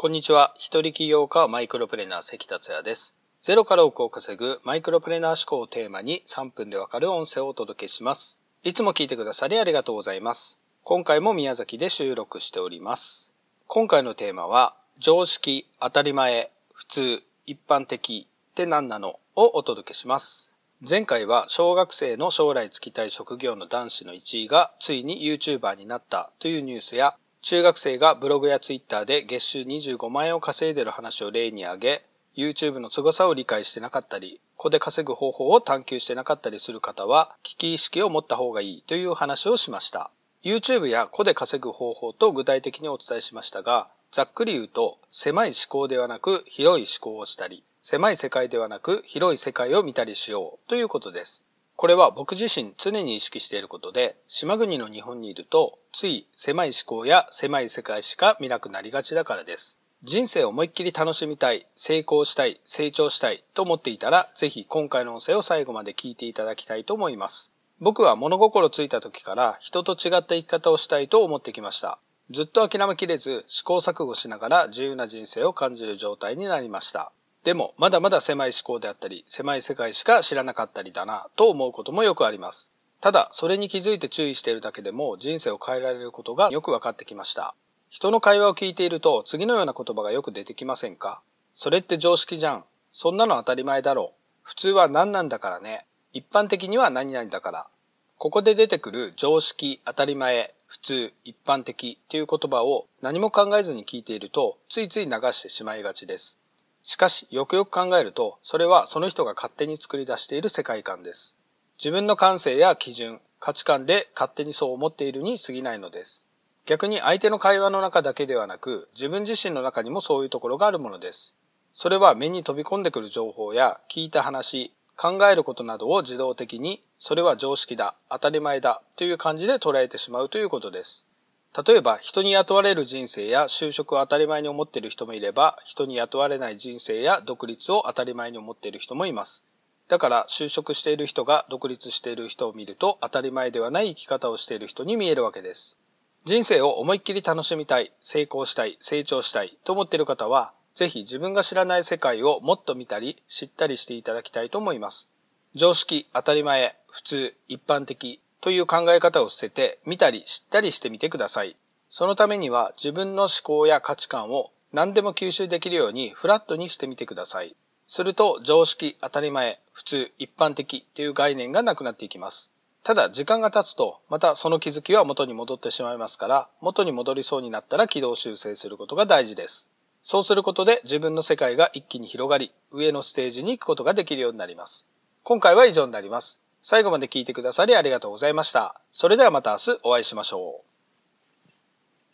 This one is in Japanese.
こんにちは。一人起業家マイクロプレーナー関達也です。ゼロから億を稼ぐマイクロプレーナー思考をテーマに3分でわかる音声をお届けします。いつも聞いてくださりありがとうございます。今回も宮崎で収録しております。今回のテーマは、常識、当たり前、普通、一般的って何なの？をお届けします。前回は小学生の将来就きたい職業の男子の1位がついに YouTuber になったというニュースや中学生がブログやツイッターで月収25万円を稼いでる話を例に挙げ、YouTube の凄さを理解してなかったり、子で稼ぐ方法を探求してなかったりする方は、危機意識を持った方がいいという話をしました。YouTube や子で稼ぐ方法と具体的にお伝えしましたが、ざっくり言うと、狭い思考ではなく広い思考をしたり、狭い世界ではなく広い世界を見たりしようということです。これは僕自身常に意識していることで、島国の日本にいると、つい狭い思考や狭い世界しか見なくなりがちだからです。人生を思いっきり楽しみたい、成功したい、成長したいと思っていたら、ぜひ今回の音声を最後まで聞いていただきたいと思います。僕は物心ついた時から人と違った生き方をしたいと思ってきました。ずっと諦めきれず試行錯誤しながら自由な人生を感じる状態になりました。でも、まだまだ狭い思考であったり、狭い世界しか知らなかったりだな、と思うこともよくあります。ただ、それに気づいて注意しているだけでも人生を変えられることがよく分かってきました。人の会話を聞いていると次のような言葉がよく出てきませんか？それって常識じゃん。そんなの当たり前だろう。普通は何なんだからね。一般的には何々だから。ここで出てくる常識、当たり前、普通、一般的という言葉を何も考えずに聞いているとついつい流してしまいがちです。しかし、よくよく考えると、それはその人が勝手に作り出している世界観です。自分の感性や基準、価値観で勝手にそう思っているに過ぎないのです。逆に相手の会話の中だけではなく、自分自身の中にもそういうところがあるものです。それは目に飛び込んでくる情報や聞いた話、考えることなどを自動的に、それは常識だ、当たり前だという感じで捉えてしまうということです。例えば人に雇われる人生や就職を当たり前に思っている人もいれば人に雇われない人生や独立を当たり前に思っている人もいます。だから就職している人が独立している人を見ると当たり前ではない生き方をしている人に見えるわけです。人生を思いっきり楽しみたい、成功したい、成長したいと思っている方はぜひ自分が知らない世界をもっと見たり知ったりしていただきたいと思います。常識、当たり前、普通、一般的という考え方を捨てて見たり知ったりしてみてください。そのためには自分の思考や価値観を何でも吸収できるようにフラットにしてみてください。すると常識、当たり前、普通、一般的という概念がなくなっていきます。ただ時間が経つとまたその気づきは元に戻ってしまいますから元に戻りそうになったら軌道修正することが大事です。そうすることで自分の世界が一気に広がり上のステージに行くことができるようになります。今回は以上になります。最後まで聞いてくださりありがとうございました。それではまた明日お会いしましょう。